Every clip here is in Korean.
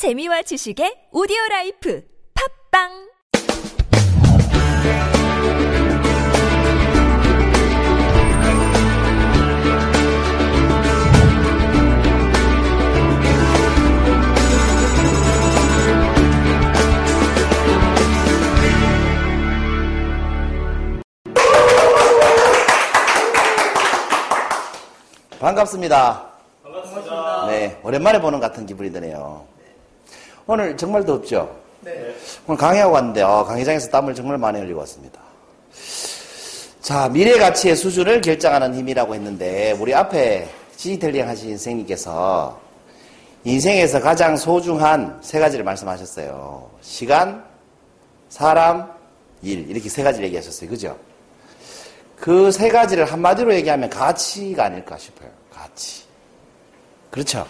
재미와 지식의 오디오 라이프 팝빵 반갑습니다. 반갑습니다. 네, 오랜만에 보는 같은 기분이 드네요. 오늘 정말 덥죠? 네. 오늘 강의하고 왔는데, 어, 강의장에서 땀을 정말 많이 흘리고 왔습니다. 자, 미래 가치의 수준을 결정하는 힘이라고 했는데, 우리 앞에 지지텔링 하신 선생님께서 인생에서 가장 소중한 세 가지를 말씀하셨어요. 시간, 사람, 일. 이렇게 세 가지를 얘기하셨어요. 그죠? 그 세 가지를 한마디로 얘기하면 가치가 아닐까 싶어요. 가치. 그렇죠?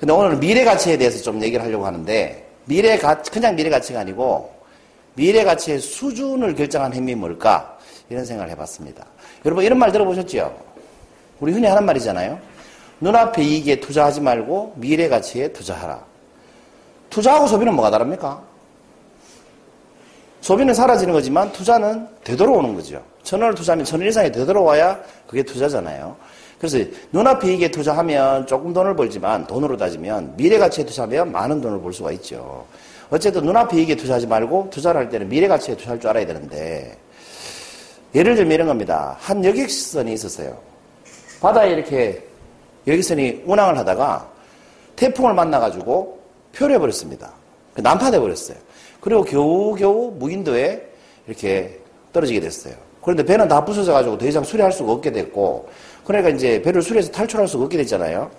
근데 오늘은 미래 가치에 대해서 좀 얘기를 하려고 하는데, 미래 가치, 그냥 미래 가치가 아니고, 미래 가치의 수준을 결정한 힘이 뭘까? 이런 생각을 해봤습니다. 여러분, 이런 말 들어보셨죠? 우리 흔히 하는 말이잖아요. 눈앞의 이익에 투자하지 말고 미래 가치에 투자하라. 투자하고 소비는 뭐가 다릅니까? 소비는 사라지는 거지만 투자는 되돌아오는 거죠. 천 원을 투자하면 천 원 이상이 되돌아와야 그게 투자잖아요. 그래서 눈앞의 이익에 투자하면 조금 돈을 벌지만 돈으로 따지면 미래 가치에 투자하면 많은 돈을 벌 수가 있죠. 어쨌든 눈앞의 이익에 투자하지 말고 투자를 할 때는 미래 가치에 투자할 줄 알아야 되는데 예를 들면 이런 겁니다. 한 여객선이 있었어요. 바다에 이렇게 여객선이 운항을 하다가 태풍을 만나가지고 표류해버렸습니다. 난파돼 버렸어요. 그리고 겨우겨우 무인도에 이렇게 떨어지게 됐어요. 그런데 배는 다 부서져가지고 더 이상 수리할 수가 없게 됐고, 그러니까 이제 배를 수리해서 탈출할 수가 없게 됐잖아요.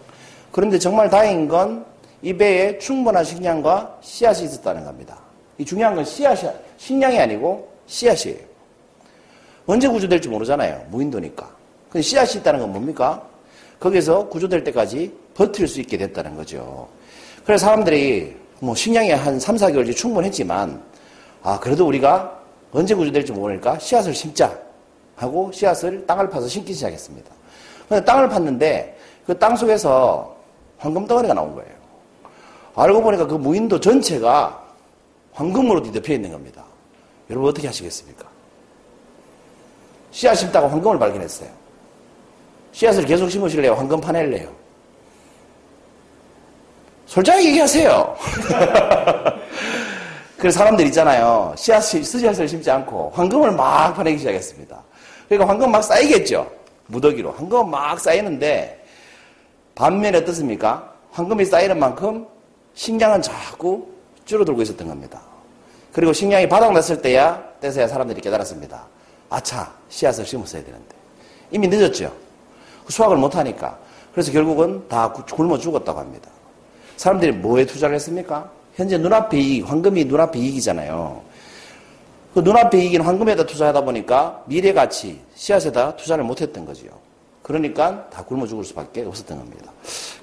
그런데 정말 다행인 건 이 배에 충분한 식량과 씨앗이 있었다는 겁니다. 이 중요한 건 씨앗이, 식량이 아니고 씨앗이에요. 언제 구조될지 모르잖아요. 무인도니까. 근데 씨앗이 있다는 건 뭡니까? 거기서 구조될 때까지 버틸 수 있게 됐다는 거죠. 그래서 사람들이 뭐 식량이 한 3, 4개월이 충분했지만, 아, 그래도 우리가 언제 구조될지 모르니까 씨앗을 심자 하고 씨앗을 땅을 파서 심기 시작했습니다. 땅을 팠는데 그 땅 속에서 황금 덩어리가 나온 거예요. 알고 보니까 그 무인도 전체가 황금으로 뒤덮여 있는 겁니다. 여러분 어떻게 하시겠습니까? 씨앗 심다가 황금을 발견했어요. 씨앗을 계속 심으실래요? 황금 파낼래요? 솔직하게 얘기하세요. 그래서 사람들 있잖아요. 씨앗, 씨앗을 심지 않고 황금을 막 파내기 시작했습니다. 그러니까 황금 막 쌓이겠죠. 무더기로. 황금 막 쌓이는데 반면에 어떻습니까? 황금이 쌓이는 만큼 식량은 자꾸 줄어들고 있었던 겁니다. 그리고 식량이 바닥났을 때야, 때서야 사람들이 깨달았습니다. 아차, 씨앗을 심었어야 되는데. 이미 늦었죠. 수확을 못하니까. 그래서 결국은 다 굶어 죽었다고 합니다. 사람들이 뭐에 투자를 했습니까? 현재 눈앞의 이익, 황금이 눈앞의 이익이잖아요. 그 눈앞의 이익인 황금에다 투자하다 보니까 미래 가치, 씨앗에다 투자를 못했던 거지요. 그러니까 다 굶어 죽을 수밖에 없었던 겁니다.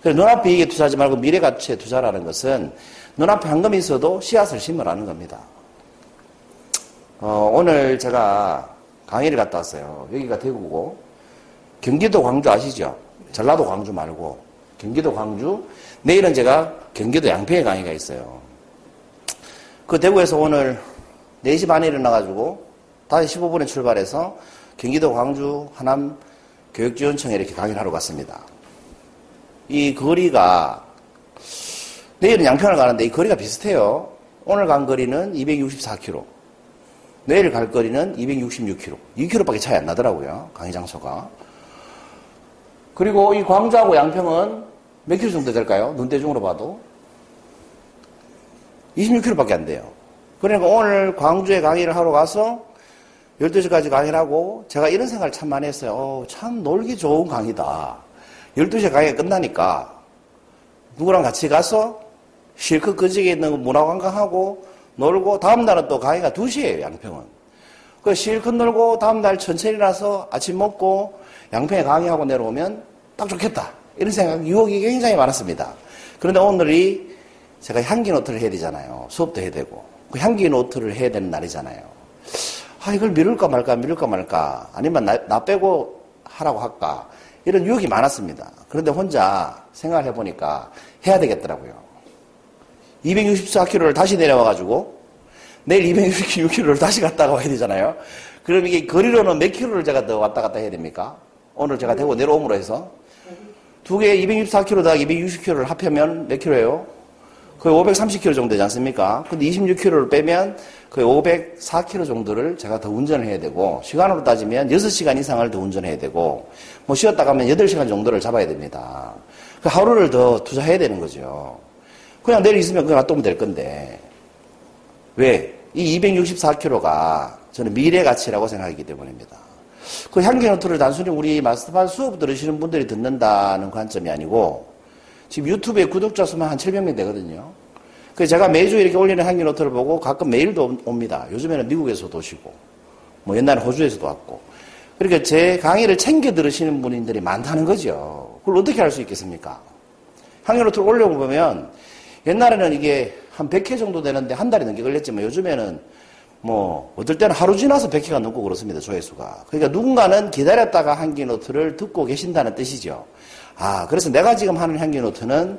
그래서 눈앞의 이익에 투자하지 말고 미래 가치에 투자라는 것은 눈앞에 황금이 있어도 씨앗을 심으라는 겁니다. 어, 오늘 제가 강의를 갔다 왔어요. 여기가 대구고 경기도 광주 아시죠? 전라도 광주 말고 경기도 광주. 내일은 제가 경기도 양평에 강의가 있어요. 그 대구에서 오늘 4시 반에 일어나가지고 5시 15분에 출발해서 경기도 광주 하남 교육지원청에 이렇게 강의를 하러 갔습니다. 이 거리가 내일은 양평을 가는데 이 거리가 비슷해요. 오늘 간 거리는 264km. 내일 갈 거리는 266km. 2km밖에 차이 안 나더라고요. 강의 장소가. 그리고 이 광주하고 양평은 몇 킬로 정도 될까요? 눈대중으로 봐도. 26km밖에 안 돼요. 그러니까 오늘 광주에 강의를 하러 가서 12시까지 강의를 하고 제가 이런 생각을 참 많이 했어요. 어, 참 놀기 좋은 강의다. 12시에 강의가 끝나니까 누구랑 같이 가서 실컷 그지에 있는 문화관광하고 놀고 다음날은 또 강의가 2시에요, 양평은. 그 실컷 놀고 다음날 천천히 일어나서 아침 먹고 양평에 강의하고 내려오면 딱 좋겠다. 이런 생각, 유혹이 굉장히 많았습니다. 그런데 오늘이 제가 향기 노트를 해야 되잖아요. 수업도 해야 되고. 그 향기 노트를 해야 되는 날이잖아요. 아, 이걸 미룰까 말까, 미룰까 말까. 아니면 나, 나 빼고 하라고 할까. 이런 유혹이 많았습니다. 그런데 혼자 생각을 해보니까 해야 되겠더라고요. 264km를 다시 내려와가지고 내일 266km를 다시 갔다가 와야 되잖아요. 그럼 이게 거리로는 몇 킬로를 제가 더 왔다 갔다 해야 됩니까? 오늘 제가 대구 내려옴으로 해서 두 개에 264km다 260km를 합하면 몇 킬로예요? 거의 530km 정도 되지 않습니까? 근데 26km를 빼면 거의 504km 정도를 제가 더 운전을 해야 되고 시간으로 따지면 6시간 이상을 더 운전해야 되고 뭐 쉬었다 가면 8시간 정도를 잡아야 됩니다. 그 하루를 더 투자해야 되는 거죠. 그냥 내일 있으면 그냥 놔두면 될 건데 왜? 이 264km가 저는 미래 가치라고 생각하기 때문입니다. 그 향기노트를 단순히 우리 마스터반 수업 들으시는 분들이 듣는다는 관점이 아니고 지금 유튜브에 구독자 수만 한 700명 되거든요. 그래서 제가 매주 이렇게 올리는 향기노트를 보고 가끔 메일도 옵니다. 요즘에는 미국에서도 오시고 뭐 옛날에 호주에서도 왔고 그러니까 제 강의를 챙겨 들으시는 분들이 많다는 거죠. 그걸 어떻게 할 수 있겠습니까? 향기노트를 올려보면 옛날에는 이게 한 100회 정도 되는데 한 달이 넘게 걸렸지만 요즘에는 뭐 어떨 때는 하루 지나서 100회가 넘고 그렇습니다. 조회수가. 그러니까 누군가는 기다렸다가 향기 노트를 듣고 계신다는 뜻이죠. 아, 그래서 내가 지금 하는 향기 노트는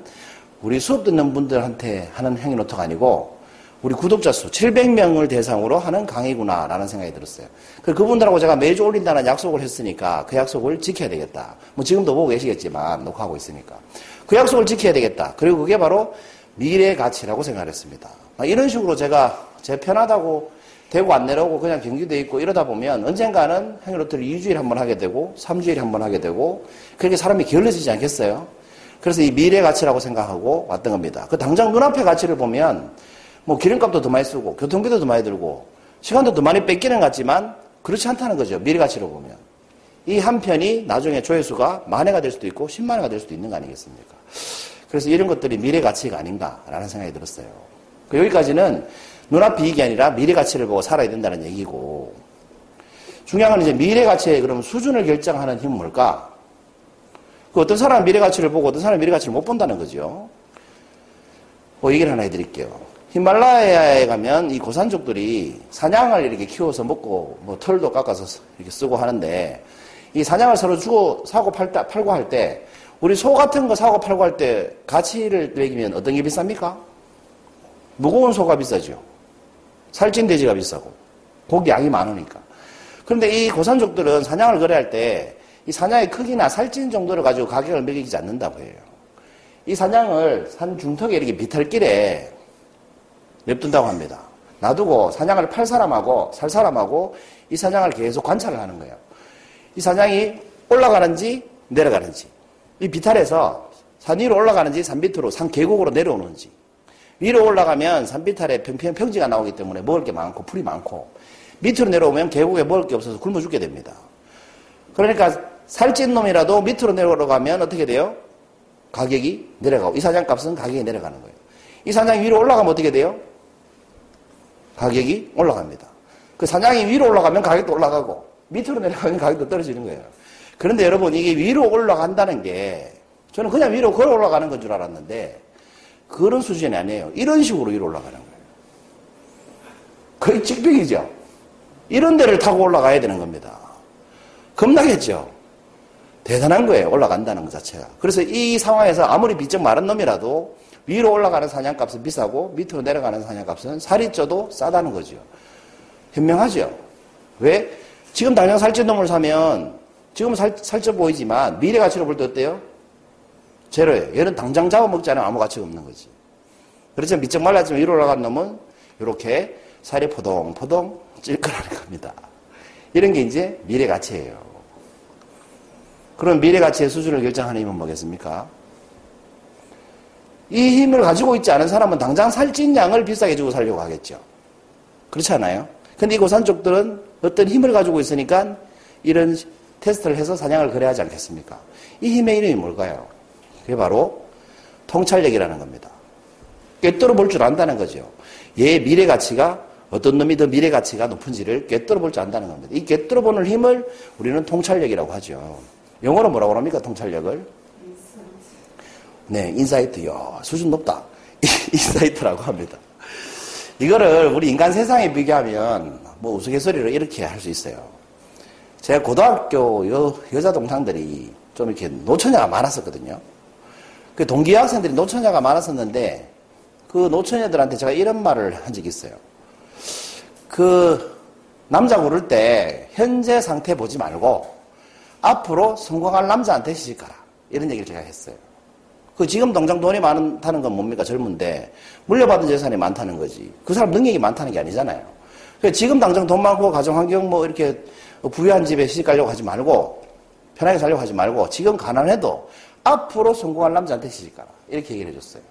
우리 수업 듣는 분들한테 하는 향기 노트가 아니고 우리 구독자 수 700명을 대상으로 하는 강의구나라는 생각이 들었어요. 그 그분들하고 제가 매주 올린다는 약속을 했으니까 그 약속을 지켜야 되겠다. 뭐 지금도 보고 계시겠지만 녹화하고 있으니까 그 약속을 지켜야 되겠다. 그리고 그게 바로 미래 가치라고 생각했습니다. 이런 식으로 제가 제 편하다고 대구 안 내려오고 그냥 경기도에 있고 이러다 보면 언젠가는 행로트를 2주일에 한 번 하게 되고 3주일에 한 번 하게 되고 그렇게 사람이 게을러지지 않겠어요? 그래서 이 미래 가치라고 생각하고 왔던 겁니다. 그 당장 눈앞의 가치를 보면 뭐 기름값도 더 많이 쓰고 교통비도 더 많이 들고 시간도 더 많이 뺏기는 것 같지만 그렇지 않다는 거죠. 미래 가치로 보면. 이 한 편이 나중에 조회수가 만회가 될 수도 있고 10만회가 될 수도 있는 거 아니겠습니까? 그래서 이런 것들이 미래 가치가 아닌가라는 생각이 들었어요. 그 여기까지는 눈앞 이익이 아니라 미래 가치를 보고 살아야 된다는 얘기고 중요한 건 이제 미래 가치의 그럼 수준을 결정하는 힘은 뭘까? 그 어떤 사람은 미래 가치를 보고 어떤 사람은 미래 가치를 못 본다는 거죠. 뭐 얘기를 하나 해드릴게요. 히말라야에 가면 이 고산족들이 사냥을 이렇게 키워서 먹고 뭐 털도 깎아서 이렇게 쓰고 하는데 이 사냥을 서로 주고 사고 팔 때, 팔고 할 때 우리 소 같은 거 사고 팔고 할 때 가치를 매기면 어떤 게 비쌉니까? 무거운 소가 비싸죠. 살찐 돼지가 비싸고 고기 양이 많으니까. 그런데 이 고산족들은 사냥을 거래할 때 이 사냥의 크기나 살찐 정도를 가지고 가격을 매기지 않는다고 해요. 이 사냥을 산 중턱에 이렇게 비탈길에 냅둔다고 합니다. 놔두고 사냥을 팔 사람하고 살 사람하고 이 사냥을 계속 관찰을 하는 거예요. 이 사냥이 올라가는지 내려가는지 이 비탈에서 산 위로 올라가는지 산 밑으로 산 계곡으로 내려오는지 위로 올라가면 산 비탈에 평평 평지가 나오기 때문에 먹을 게 많고 풀이 많고 밑으로 내려오면 계곡에 먹을 게 없어서 굶어 죽게 됩니다. 그러니까 살찐 놈이라도 밑으로 내려가면 어떻게 돼요? 가격이 내려가고 이 사냥값은 가격이 내려가는 거예요. 이 사냥이 위로 올라가면 어떻게 돼요? 가격이 올라갑니다. 그 사냥이 위로 올라가면 가격도 올라가고 밑으로 내려가면 가격도 떨어지는 거예요. 그런데 여러분 이게 위로 올라간다는 게 저는 그냥 위로 걸어 올라가는 건 줄 알았는데 그런 수준이 아니에요. 이런 식으로 위로 올라가는 거예요. 거의 직벽이죠. 이런 데를 타고 올라가야 되는 겁니다. 겁나겠죠. 대단한 거예요. 올라간다는 것 자체가. 그래서 이 상황에서 아무리 비쩍 마른 놈이라도 위로 올라가는 사냥값은 비싸고 밑으로 내려가는 사냥값은 살이 쪄도 싸다는 거죠. 현명하죠. 왜? 지금 당장 살찐 놈을 사면 지금은 살, 살쪄 보이지만 미래 가치로 볼 때 어때요? 제로예요. 얘는 당장 잡아먹지 않으면 아무 가치가 없는 거지. 그렇죠. 미적 말랐지만 위로 올라간 놈은 이렇게 살이 포동포동 찔 거라는 겁니다. 이런 게 이제 미래 가치예요. 그럼 미래 가치의 수준을 결정하는 힘은 뭐겠습니까? 이 힘을 가지고 있지 않은 사람은 당장 살찐 양을 비싸게 주고 살려고 하겠죠. 그렇지 않아요? 근데 이 고산족들은 어떤 힘을 가지고 있으니까 이런 테스트를 해서 사냥을 거래하지 않겠습니까? 이 힘의 이름이 뭘까요? 그게 바로 통찰력이라는 겁니다. 꿰뚫어 볼 줄 안다는 거죠. 얘의 미래 가치가 어떤 놈이 더 미래 가치가 높은지를 꿰뚫어 볼 줄 안다는 겁니다. 이 꿰뚫어 보는 힘을 우리는 통찰력이라고 하죠. 영어로 뭐라고 합니까? 통찰력을? 네, insight요. 수준 높다. insight라고 합니다. 이거를 우리 인간 세상에 비교하면 뭐 우스갯소리로 이렇게 할 수 있어요. 제가 고등학교 여, 여자 동창들이 좀 이렇게 노처녀가 많았었거든요. 그 동기 학생들이 노처녀가 많았었는데 그 노처녀들한테 제가 이런 말을 한 적이 있어요. 그 남자 고를 때 현재 상태 보지 말고 앞으로 성공할 남자한테 시집 가라. 이런 얘기를 제가 했어요. 그 지금 당장 돈이 많다는 건 뭡니까? 젊은데 물려받은 재산이 많다는 거지. 그 사람 능력이 많다는 게 아니잖아요. 그러니까 지금 당장 돈 많고 가정 환경 뭐 이렇게 부유한 집에 시집 가려고 하지 말고 편하게 살려고 하지 말고 지금 가난해도 앞으로 성공할 남자한테 시집 가라. 이렇게 얘기를 해줬어요.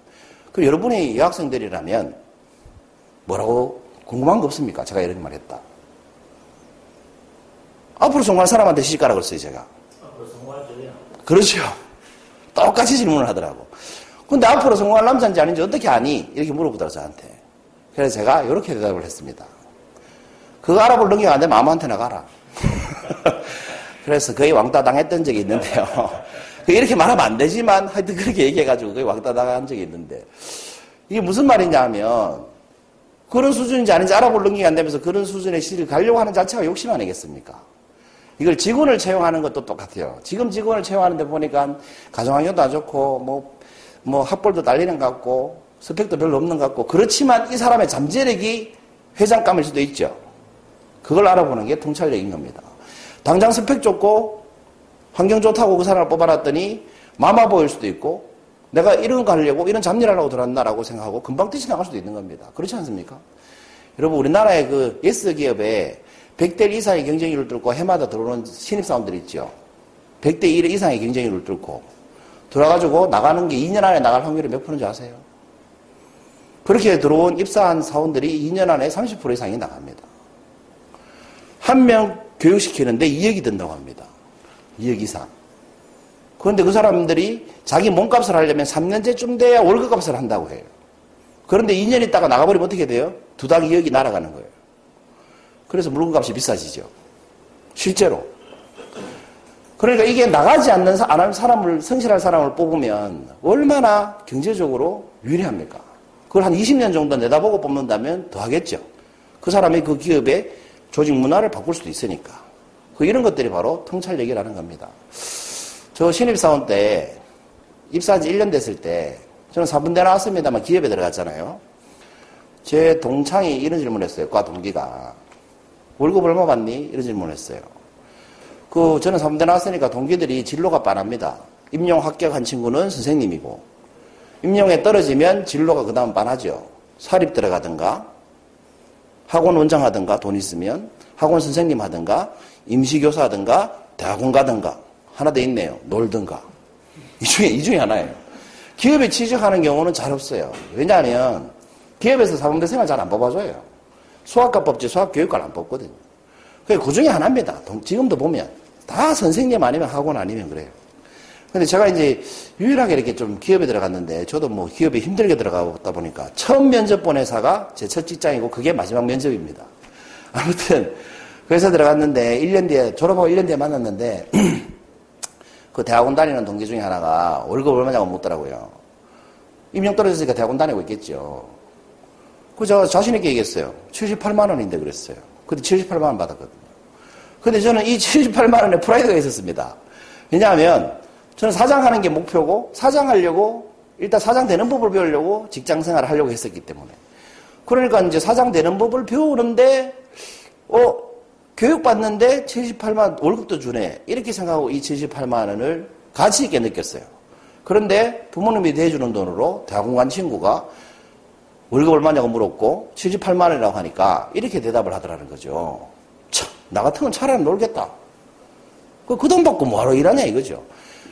그 여러분이 여학생들이라면 뭐라고 궁금한 거 없습니까? 제가 이런 말 했다. 앞으로 성공할 사람한테 시집 가라 그랬어요, 제가. 앞으로 성공할 줄이야. 그렇죠. 똑같이 질문을 하더라고. 근데 앞으로 성공할 남자인지 아닌지 어떻게 아니? 이렇게 물어보더라고, 저한테. 그래서 제가 이렇게 대답을 했습니다. 그거 알아볼 능력 안 되면 아무한테나 가라. 그래서 거의 왕따 당했던 적이 있는데요. 이렇게 말하면 안 되지만 하여튼 그렇게 얘기해가지고 거의 왕따 당한 적이 있는데 이게 무슨 말이냐 하면 그런 수준인지 아닌지 알아볼 능력이 안 되면서 그런 수준의 시를 가려고 하는 자체가 욕심 아니겠습니까? 이걸 직원을 채용하는 것도 똑같아요. 지금 직원을 채용하는데 보니까 가정환경도 안 좋고 뭐, 뭐 학벌도 딸리는 것 같고 스펙도 별로 없는 것 같고 그렇지만 이 사람의 잠재력이 회장감일 수도 있죠. 그걸 알아보는 게 통찰력인 겁니다. 당장 스펙 좋고 환경 좋다고 그 사람을 뽑아놨더니 마마보이일 수도 있고 내가 이런 거 하려고 이런 잡일 하려고 들어왔나라고 생각하고 금방 뛰쳐나갈 수도 있는 겁니다. 그렇지 않습니까? 여러분 우리나라의 그 S 기업에 100대 1 이상의 경쟁률을 뚫고 해마다 들어오는 신입사원들이 있죠. 100대 1 이상의 경쟁률을 뚫고 들어가지고 나가는 게 2년 안에 나갈 확률이 몇 프로인지 아세요? 그렇게 들어온 입사한 사원들이 2년 안에 30% 이상이 나갑니다. 한 명 교육시키는데 2억이 든다고 합니다. 2억 이상. 그런데 그 사람들이 자기 몸값을 하려면 3년째쯤 돼야 월급값을 한다고 해요. 그런데 2년 있다가 나가버리면 어떻게 돼요? 두달 2억이 날아가는 거예요. 그래서 물건값이 비싸지죠. 실제로. 그러니까 이게 나가지 않는 사람을, 성실할 사람을 뽑으면 얼마나 경제적으로 유리합니까? 그걸 한 20년 정도 내다보고 뽑는다면 더 하겠죠. 그 사람이 그 기업의 조직 문화를 바꿀 수도 있으니까. 그 이런 것들이 바로 통찰력이라는 겁니다. 저 신입사원 때 입사한 지 1년 됐을 때 저는 4분대 나왔습니다만 기업에 들어갔잖아요. 제 동창이 이런 질문을 했어요. 과 동기가. 월급 얼마 받니? 이런 질문을 했어요. 그, 저는 3대 나왔으니까 동기들이 진로가 빤합니다. 임용 합격한 친구는 선생님이고, 임용에 떨어지면 진로가 그 다음 빤하죠. 사립 들어가든가, 학원 원장 하든가, 돈 있으면, 학원 선생님 하든가, 임시교사 하든가, 대학원 가든가, 하나 더 있네요. 놀든가. 이 중에, 이 중에 하나예요. 기업에 취직하는 경우는 잘 없어요. 왜냐하면, 기업에서 사범대 생활 잘안 뽑아줘요. 수학과 뽑지 수학교육과를 안 뽑거든요. 그 중에 하나입니다. 지금도 보면 다 선생님 아니면 학원 아니면 그래요. 근데 제가 이제 유일하게 이렇게 좀 기업에 들어갔는데 저도 뭐 기업에 힘들게 들어가다 보니까 처음 면접 본 회사가 제 첫 직장이고 그게 마지막 면접입니다. 아무튼 그 회사 들어갔는데 1년 뒤에 졸업하고 1년 뒤에 만났는데 그 대학원 다니는 동기 중에 하나가 월급 얼마냐고 묻더라고요. 임용 떨어졌으니까 대학원 다니고 있겠죠. 그 제가 자신있게 얘기했어요. 78만 원인데 그랬어요. 근데 78만 원 받았거든요. 근데 저는 이 78만 원에 프라이드가 있었습니다. 왜냐하면 저는 사장하는 게 목표고 사장하려고 일단 사장 되는 법을 배우려고 직장 생활을 하려고 했었기 때문에. 그러니까 이제 사장 되는 법을 배우는데 어 교육 받는데 78만 월급도 주네. 이렇게 생각하고 이 78만 원을 가치 있게 느꼈어요. 그런데 부모님이 대주는 돈으로 대학원 간 친구가 월급 얼마냐고 물었고 78만 원이라고 하니까 이렇게 대답을 하더라는 거죠. 참, 나 같으면 차라리 놀겠다. 그 돈 받고 뭐하러 일하냐 이거죠.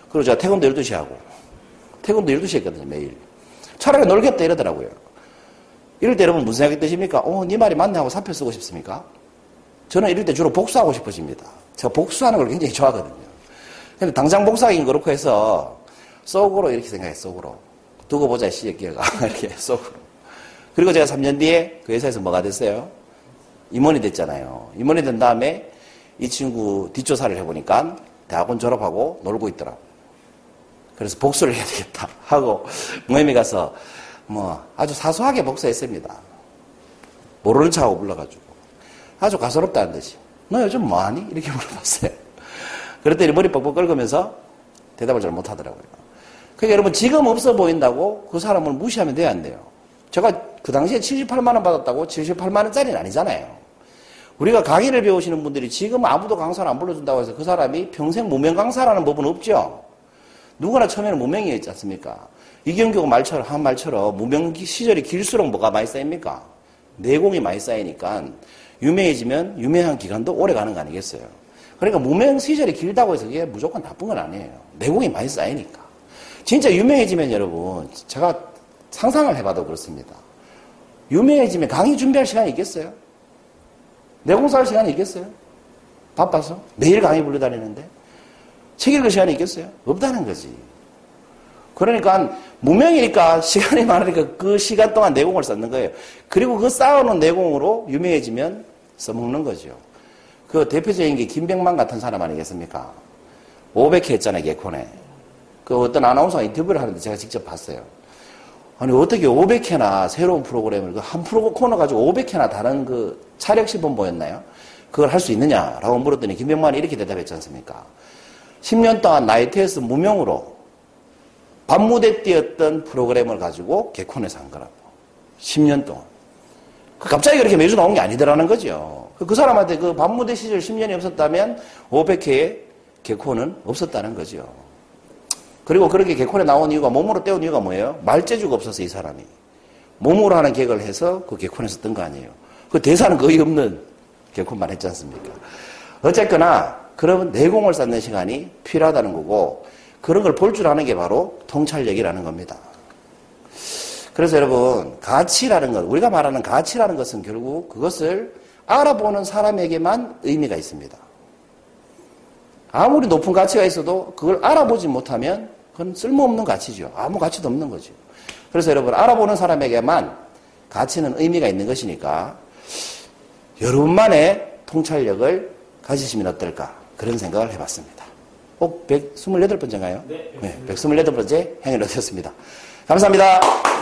그리고 제가 퇴근도 12시 하고 퇴근도 12시 했거든요 매일. 차라리 놀겠다 이러더라고요. 이럴 때 여러분 무슨 생각이 드십니까? 어, 네 말이 맞네 하고 사표 쓰고 싶습니까? 저는 이럴 때 주로 복수하고 싶어집니다. 제가 복수하는 걸 굉장히 좋아하거든요. 근데 당장 복수하긴 그렇고 해서 속으로 이렇게 생각해 속으로. 두고 보자 끼어가 이렇게 속으로. 그리고 제가 3년 뒤에 그 회사에서 뭐가 됐어요? 임원이 됐잖아요. 임원이 된 다음에 이 친구 뒷조사를 해보니까 대학원 졸업하고 놀고 있더라. 그래서 복수를 해야 되겠다 하고 모임에 가서 뭐 아주 사소하게 복수했습니다. 모르는 차하고 불러가지고 아주 가소롭다는 듯이 너 요즘 뭐하니? 이렇게 물어봤어요. 그랬더니 머리 뻑뻑 긁으면서 대답을 잘 못하더라고요. 그러니까 여러분 지금 없어 보인다고 그 사람을 무시하면 돼야 안 돼요. 제가 그 당시에 78만 원 받았다고 78만 원짜리는 아니잖아요. 우리가 강의를 배우시는 분들이 지금 아무도 강사를 안 불러준다고 해서 그 사람이 평생 무명 강사라는 법은 없죠. 누구나 처음에는 무명이었지 않습니까? 이경규가 말처럼 한 말처럼 무명 시절이 길수록 뭐가 많이 쌓입니까? 내공이 많이 쌓이니까 유명해지면 유명한 기간도 오래 가는 거 아니겠어요? 그러니까 무명 시절이 길다고 해서 그게 무조건 나쁜 건 아니에요. 내공이 많이 쌓이니까. 진짜 유명해지면 여러분, 제가 상상을 해봐도 그렇습니다. 유명해지면 강의 준비할 시간이 있겠어요? 내공사할 시간이 있겠어요? 바빠서? 매일 강의 불러다니는데? 책 읽을 시간이 있겠어요? 없다는 거지. 그러니까 무명이니까 시간이 많으니까 그 시간 동안 내공을 쌓는 거예요. 그리고 그 쌓아놓은 내공으로 유명해지면 써먹는 거죠. 그 대표적인 게 김병만 같은 사람 아니겠습니까? 500회 했잖아요, 개콘에. 그 어떤 아나운서가 인터뷰를 하는데 제가 직접 봤어요. 아니, 어떻게 500회나 새로운 프로그램을 그 한 프로 코너 가지고 500회나 다른 그 차력 시범 보였나요? 그걸 할 수 있느냐라고 물었더니 김병만이 이렇게 대답했지 않습니까? 10년 동안 나이트에서 무명으로 밤무대 뛰었던 프로그램을 가지고 개콘에서 한 거라고. 10년 동안. 그 갑자기 그렇게 매주 나온 게 아니더라는 거죠. 그 사람한테 그 밤무대 시절 10년이 없었다면 500회의 개콘은 없었다는 거죠. 그리고 그렇게 개콘에 나온 이유가 몸으로 때운 이유가 뭐예요? 말재주가 없어서 이 사람이. 몸으로 하는 개그를 해서 그 개콘에서 뜬 거 아니에요. 그 대사는 거의 없는 개콘만 했지 않습니까? 어쨌거나 그러면 내공을 쌓는 시간이 필요하다는 거고 그런 걸 볼 줄 아는 게 바로 통찰력이라는 겁니다. 그래서 여러분 가치라는 것 우리가 말하는 가치라는 것은 결국 그것을 알아보는 사람에게만 의미가 있습니다. 아무리 높은 가치가 있어도 그걸 알아보지 못하면 그건 쓸모없는 가치죠. 아무 가치도 없는 거죠. 그래서 여러분 알아보는 사람에게만 가치는 의미가 있는 것이니까 여러분만의 통찰력을 가지시면 어떨까 그런 생각을 해봤습니다. 꼭 128번째인가요? 네. 128번째 행위를 얻었습니다. 감사합니다.